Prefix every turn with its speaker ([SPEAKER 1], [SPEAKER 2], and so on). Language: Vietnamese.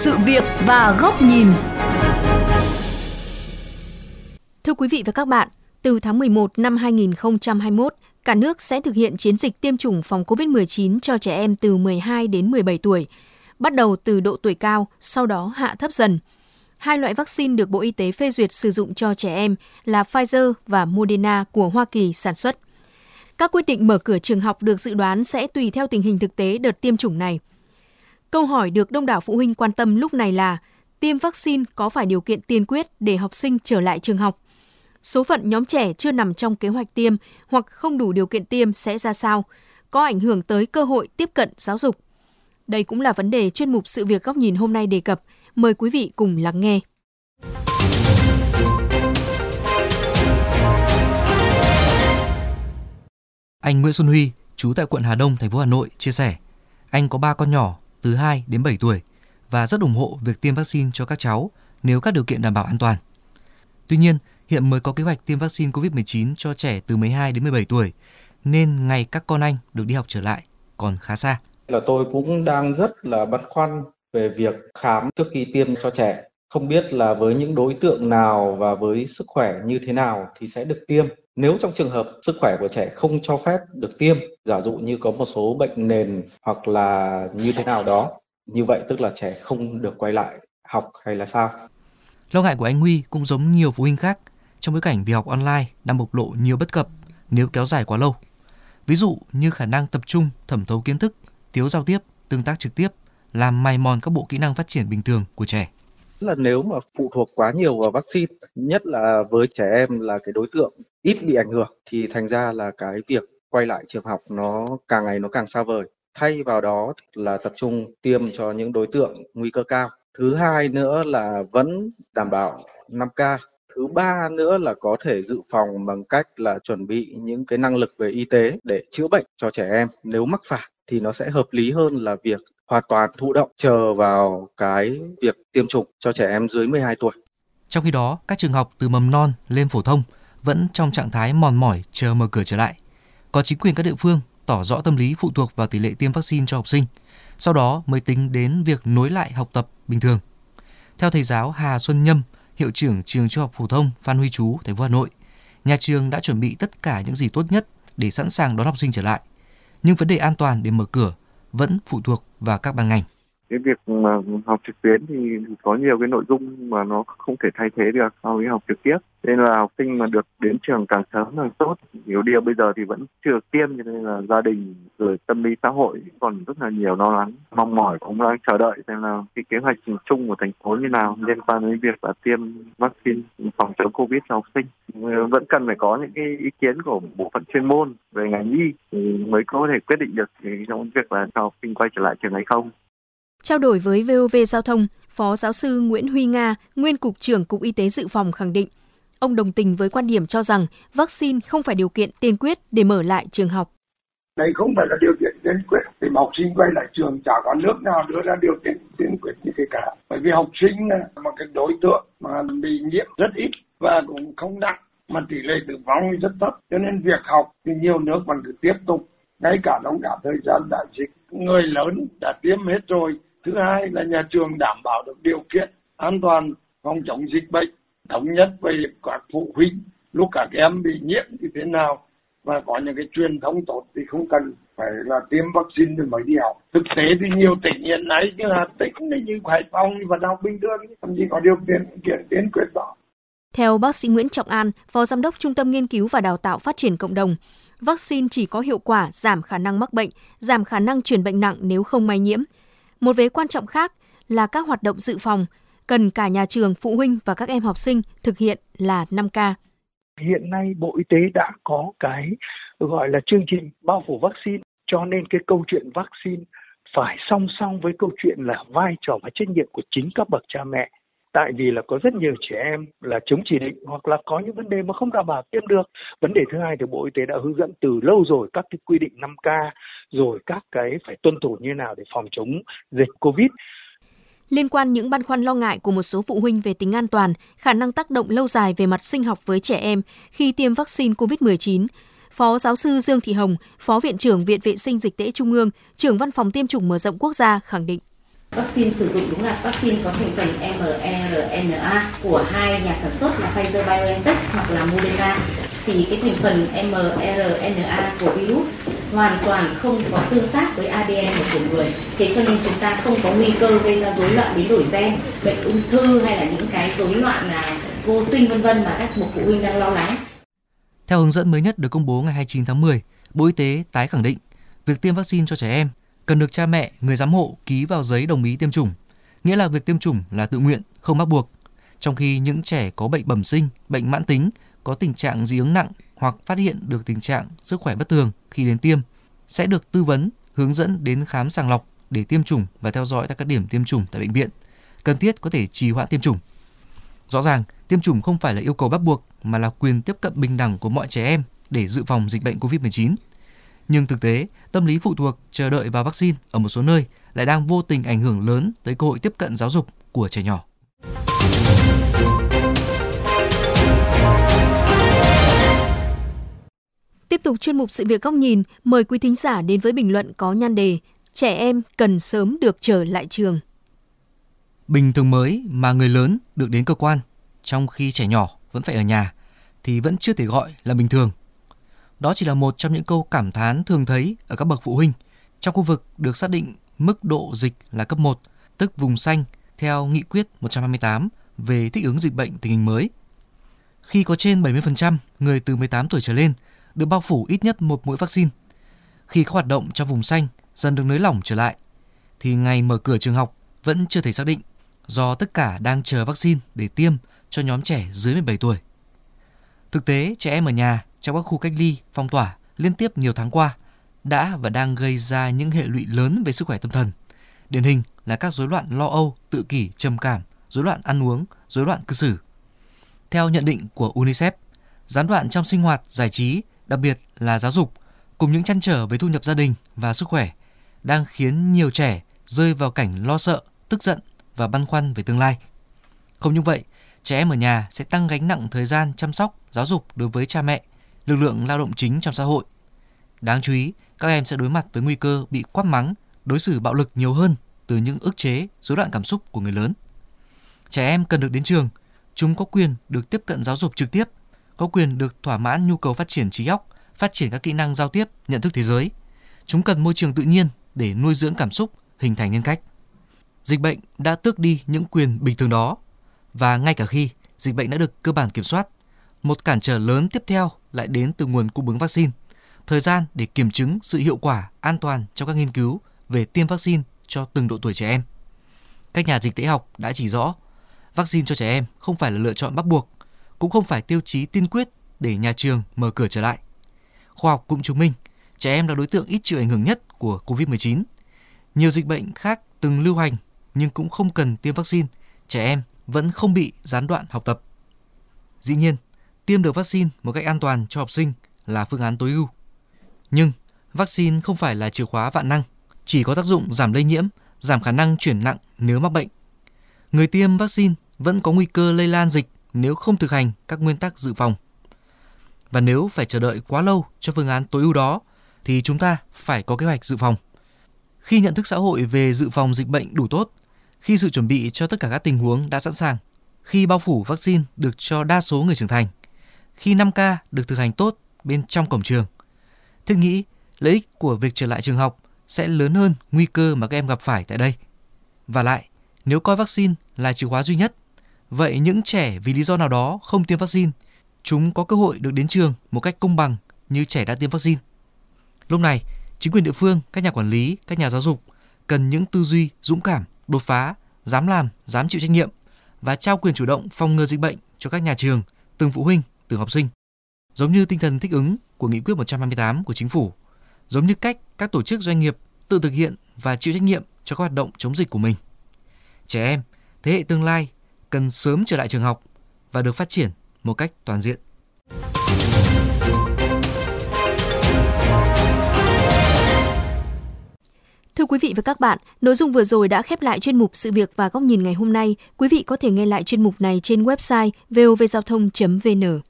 [SPEAKER 1] sự việc và góc nhìn.
[SPEAKER 2] Thưa quý vị và các bạn, từ tháng 11 năm 2021, cả nước sẽ thực hiện chiến dịch tiêm chủng phòng COVID-19 cho trẻ em từ 12 đến 17 tuổi, bắt đầu từ độ tuổi cao, sau đó hạ thấp dần. Hai loại vaccine được Bộ Y tế phê duyệt sử dụng cho trẻ em là Pfizer và Moderna của Hoa Kỳ sản xuất. Các quyết định mở cửa trường học được dự đoán sẽ tùy theo tình hình thực tế đợt tiêm chủng này. Câu hỏi được đông đảo phụ huynh quan tâm lúc này là tiêm vaccine có phải điều kiện tiên quyết để học sinh trở lại trường học? Số phận nhóm trẻ chưa nằm trong kế hoạch tiêm hoặc không đủ điều kiện tiêm sẽ ra sao? Có ảnh hưởng tới cơ hội tiếp cận giáo dục? Đây cũng là vấn đề chuyên mục sự việc góc nhìn hôm nay đề cập. Mời quý vị cùng lắng nghe.
[SPEAKER 3] Anh Nguyễn Xuân Huy, chú tại quận Hà Đông, thành phố Hà Nội chia sẻ, anh có ba con nhỏ từ 2 đến 7 tuổi và rất ủng hộ việc tiêm vaccine cho các cháu nếu các điều kiện đảm bảo an toàn. Tuy nhiên, hiện mới có kế hoạch tiêm vaccine COVID-19 cho trẻ từ 12 đến 17 tuổi, nên ngày các con anh được đi học trở lại còn khá xa.
[SPEAKER 4] Là tôi cũng đang rất là băn khoăn về việc khám trước khi tiêm cho trẻ. Không biết là với những đối tượng nào và với sức khỏe như thế nào thì sẽ được tiêm. Nếu trong trường hợp sức khỏe của trẻ không cho phép được tiêm, giả dụ như có một số bệnh nền hoặc là như thế nào đó, như vậy tức là trẻ không được quay lại học hay là sao?
[SPEAKER 3] Lo ngại của anh Huy cũng giống nhiều phụ huynh khác trong bối cảnh việc học online đang bộc lộ nhiều bất cập nếu kéo dài quá lâu. Ví dụ như khả năng tập trung, thẩm thấu kiến thức, thiếu giao tiếp, tương tác trực tiếp, làm mài mòn các bộ kỹ năng phát triển bình thường của trẻ
[SPEAKER 4] là nếu mà phụ thuộc quá nhiều vào vaccine, nhất là với trẻ em là cái đối tượng ít bị ảnh hưởng, thì thành ra là cái việc quay lại trường học nó càng ngày nó càng xa vời. Thay vào đó là tập trung tiêm cho những đối tượng nguy cơ cao. Thứ hai nữa là vẫn đảm bảo 5K thứ ba nữa là có thể dự phòng bằng cách là chuẩn bị những cái năng lực về y tế để chữa bệnh cho trẻ em. Nếu mắc phải thì nó sẽ hợp lý hơn là việc hoàn toàn thụ động chờ vào cái việc tiêm chủng cho trẻ em dưới 12 tuổi.
[SPEAKER 3] Trong khi đó, các trường học từ mầm non lên phổ thông vẫn trong trạng thái mòn mỏi chờ mở cửa trở lại. Có chính quyền các địa phương tỏ rõ tâm lý phụ thuộc vào tỷ lệ tiêm vaccine cho học sinh, sau đó mới tính đến việc nối lại học tập bình thường. Theo thầy giáo Hà Xuân Nhâm, hiệu trưởng trường trung học phổ thông Phan Huy Chú, thành phố Hà Nội, nhà trường đã chuẩn bị tất cả những gì tốt nhất để sẵn sàng đón học sinh trở lại. Nhưng vấn đề an toàn để mở cửa vẫn phụ thuộc vào các ban ngành
[SPEAKER 5] cái việc mà học trực tuyến thì có nhiều cái nội dung mà nó không thể thay thế được so với học trực tiếp. Nên là học sinh mà được đến trường càng sớm càng tốt. Nhiều điều bây giờ thì vẫn chưa tiêm, cho nên là gia đình rồi tâm lý xã hội còn rất là nhiều lo lắng, mong mỏi, cũng đang chờ đợi xem là cái kế hoạch chung của thành phố như nào liên quan đến việc là tiêm vaccine phòng chống covid cho học sinh. Ờ, vẫn cần phải có những cái ý kiến của bộ phận chuyên môn về ngành y thì mới có thể quyết định được trong việc là cho học sinh quay trở lại trường hay không.
[SPEAKER 2] Trao đổi với VOV Giao thông, Phó giáo sư Nguyễn Huy Nga, nguyên cục trưởng Cục Y tế Dự phòng khẳng định, ông đồng tình với quan điểm cho rằng vaccine không phải điều kiện tiên quyết để mở lại trường học.
[SPEAKER 6] Đây không phải là điều kiện tiên quyết để học sinh quay lại trường, chả có nước nào đưa ra điều kiện tiên quyết như thế cả. Bởi vì học sinh là một cái đối tượng mà bị nhiễm rất ít và cũng không nặng mà tỷ lệ tử vong rất thấp cho nên việc học thì nhiều nước vẫn cứ tiếp tục ngay cả trong cả thời gian đại dịch người lớn đã tiêm hết rồi thứ hai là nhà trường đảm bảo được điều kiện an toàn phòng chống dịch bệnh thống nhất với các phụ huynh lúc các em bị nhiễm như thế nào và có những cái truyền thống tốt thì không cần phải là tiêm vaccine thì mới đi học. Thực tế thì nhiều tỉnh hiện nay như Hà Tĩnh như Hải Phòng và học bình thường thậm chí có điều kiện kiện tiến quyết đó.
[SPEAKER 2] Theo bác sĩ Nguyễn Trọng An, Phó Giám đốc Trung tâm Nghiên cứu và Đào tạo Phát triển Cộng đồng, vaccine chỉ có hiệu quả giảm khả năng mắc bệnh, giảm khả năng truyền bệnh nặng nếu không may nhiễm. Một vế quan trọng khác là các hoạt động dự phòng, cần cả nhà trường, phụ huynh và các em học sinh thực hiện là 5K.
[SPEAKER 7] Hiện nay Bộ Y tế đã có cái gọi là chương trình bao phủ vaccine, cho nên cái câu chuyện vaccine phải song song với câu chuyện là vai trò và trách nhiệm của chính các bậc cha mẹ tại vì là có rất nhiều trẻ em là chống chỉ định hoặc là có những vấn đề mà không đảm bảo tiêm được. Vấn đề thứ hai thì Bộ Y tế đã hướng dẫn từ lâu rồi các cái quy định 5K rồi các cái phải tuân thủ như nào để phòng chống dịch Covid.
[SPEAKER 2] Liên quan những băn khoăn lo ngại của một số phụ huynh về tính an toàn, khả năng tác động lâu dài về mặt sinh học với trẻ em khi tiêm vaccine COVID-19, Phó giáo sư Dương Thị Hồng, Phó Viện trưởng Viện Vệ sinh Dịch tễ Trung ương, trưởng Văn phòng Tiêm chủng mở rộng quốc gia khẳng định
[SPEAKER 8] Vaccine sử dụng đúng là vaccine có thành phần mRNA của hai nhà sản xuất là Pfizer BioNTech hoặc là Moderna thì cái thành phần mRNA của virus hoàn toàn không có tương tác với ADN của người. Thế cho nên chúng ta không có nguy cơ gây ra rối loạn biến đổi gen, bệnh ung thư hay là những cái rối loạn là vô sinh vân vân mà các bậc phụ huynh đang lo lắng.
[SPEAKER 3] Theo hướng dẫn mới nhất được công bố ngày 29 tháng 10, Bộ Y tế tái khẳng định việc tiêm vaccine cho trẻ em cần được cha mẹ, người giám hộ ký vào giấy đồng ý tiêm chủng, nghĩa là việc tiêm chủng là tự nguyện, không bắt buộc. Trong khi những trẻ có bệnh bẩm sinh, bệnh mãn tính, có tình trạng dị ứng nặng hoặc phát hiện được tình trạng sức khỏe bất thường khi đến tiêm sẽ được tư vấn, hướng dẫn đến khám sàng lọc để tiêm chủng và theo dõi tại các điểm tiêm chủng tại bệnh viện. Cần thiết có thể trì hoãn tiêm chủng. Rõ ràng, tiêm chủng không phải là yêu cầu bắt buộc mà là quyền tiếp cận bình đẳng của mọi trẻ em để dự phòng dịch bệnh COVID-19. Nhưng thực tế, tâm lý phụ thuộc chờ đợi vào vaccine ở một số nơi lại đang vô tình ảnh hưởng lớn tới cơ hội tiếp cận giáo dục của trẻ nhỏ.
[SPEAKER 2] Tiếp tục chuyên mục sự việc góc nhìn, mời quý thính giả đến với bình luận có nhan đề Trẻ em cần sớm được trở lại trường.
[SPEAKER 3] Bình thường mới mà người lớn được đến cơ quan, trong khi trẻ nhỏ vẫn phải ở nhà, thì vẫn chưa thể gọi là bình thường. Đó chỉ là một trong những câu cảm thán thường thấy ở các bậc phụ huynh trong khu vực được xác định mức độ dịch là cấp 1, tức vùng xanh theo nghị quyết 128 về thích ứng dịch bệnh tình hình mới. Khi có trên 70% người từ 18 tuổi trở lên được bao phủ ít nhất một mũi vaccine. Khi các hoạt động trong vùng xanh dần được nới lỏng trở lại, thì ngày mở cửa trường học vẫn chưa thể xác định do tất cả đang chờ vaccine để tiêm cho nhóm trẻ dưới 17 tuổi. Thực tế, trẻ em ở nhà trong các khu cách ly, phong tỏa liên tiếp nhiều tháng qua đã và đang gây ra những hệ lụy lớn về sức khỏe tâm thần. Điển hình là các rối loạn lo âu, tự kỷ, trầm cảm, rối loạn ăn uống, rối loạn cư xử. Theo nhận định của UNICEF, gián đoạn trong sinh hoạt, giải trí, đặc biệt là giáo dục, cùng những chăn trở về thu nhập gia đình và sức khỏe đang khiến nhiều trẻ rơi vào cảnh lo sợ, tức giận và băn khoăn về tương lai. Không như vậy, trẻ em ở nhà sẽ tăng gánh nặng thời gian chăm sóc, giáo dục đối với cha mẹ, lực lượng lao động chính trong xã hội. Đáng chú ý, các em sẽ đối mặt với nguy cơ bị quát mắng, đối xử bạo lực nhiều hơn từ những ức chế, rối loạn cảm xúc của người lớn. Trẻ em cần được đến trường, chúng có quyền được tiếp cận giáo dục trực tiếp, có quyền được thỏa mãn nhu cầu phát triển trí óc, phát triển các kỹ năng giao tiếp, nhận thức thế giới. Chúng cần môi trường tự nhiên để nuôi dưỡng cảm xúc, hình thành nhân cách. Dịch bệnh đã tước đi những quyền bình thường đó và ngay cả khi dịch bệnh đã được cơ bản kiểm soát, một cản trở lớn tiếp theo lại đến từ nguồn cung ứng vaccine, thời gian để kiểm chứng sự hiệu quả, an toàn trong các nghiên cứu về tiêm vaccine cho từng độ tuổi trẻ em. Các nhà dịch tễ học đã chỉ rõ, vaccine cho trẻ em không phải là lựa chọn bắt buộc, cũng không phải tiêu chí tiên quyết để nhà trường mở cửa trở lại. Khoa học cũng chứng minh, trẻ em là đối tượng ít chịu ảnh hưởng nhất của COVID-19. Nhiều dịch bệnh khác từng lưu hành nhưng cũng không cần tiêm vaccine, trẻ em vẫn không bị gián đoạn học tập. Dĩ nhiên, tiêm được vaccine một cách an toàn cho học sinh là phương án tối ưu. Nhưng vaccine không phải là chìa khóa vạn năng, chỉ có tác dụng giảm lây nhiễm, giảm khả năng chuyển nặng nếu mắc bệnh. Người tiêm vaccine vẫn có nguy cơ lây lan dịch nếu không thực hành các nguyên tắc dự phòng. Và nếu phải chờ đợi quá lâu cho phương án tối ưu đó thì chúng ta phải có kế hoạch dự phòng. Khi nhận thức xã hội về dự phòng dịch bệnh đủ tốt, khi sự chuẩn bị cho tất cả các tình huống đã sẵn sàng, khi bao phủ vaccine được cho đa số người trưởng thành, khi 5K được thực hành tốt bên trong cổng trường. Thiết nghĩ lợi ích của việc trở lại trường học sẽ lớn hơn nguy cơ mà các em gặp phải tại đây. Và lại, nếu coi vaccine là chìa khóa duy nhất, vậy những trẻ vì lý do nào đó không tiêm vaccine, chúng có cơ hội được đến trường một cách công bằng như trẻ đã tiêm vaccine. Lúc này, chính quyền địa phương, các nhà quản lý, các nhà giáo dục cần những tư duy dũng cảm, đột phá, dám làm, dám chịu trách nhiệm và trao quyền chủ động phòng ngừa dịch bệnh cho các nhà trường, từng phụ huynh, từ học sinh. Giống như tinh thần thích ứng của nghị quyết 128 của chính phủ, giống như cách các tổ chức doanh nghiệp tự thực hiện và chịu trách nhiệm cho các hoạt động chống dịch của mình. Trẻ em, thế hệ tương lai cần sớm trở lại trường học và được phát triển một cách toàn diện.
[SPEAKER 2] Thưa quý vị và các bạn, nội dung vừa rồi đã khép lại chuyên mục Sự việc và góc nhìn ngày hôm nay. Quý vị có thể nghe lại chuyên mục này trên website vovgiao thông.vn.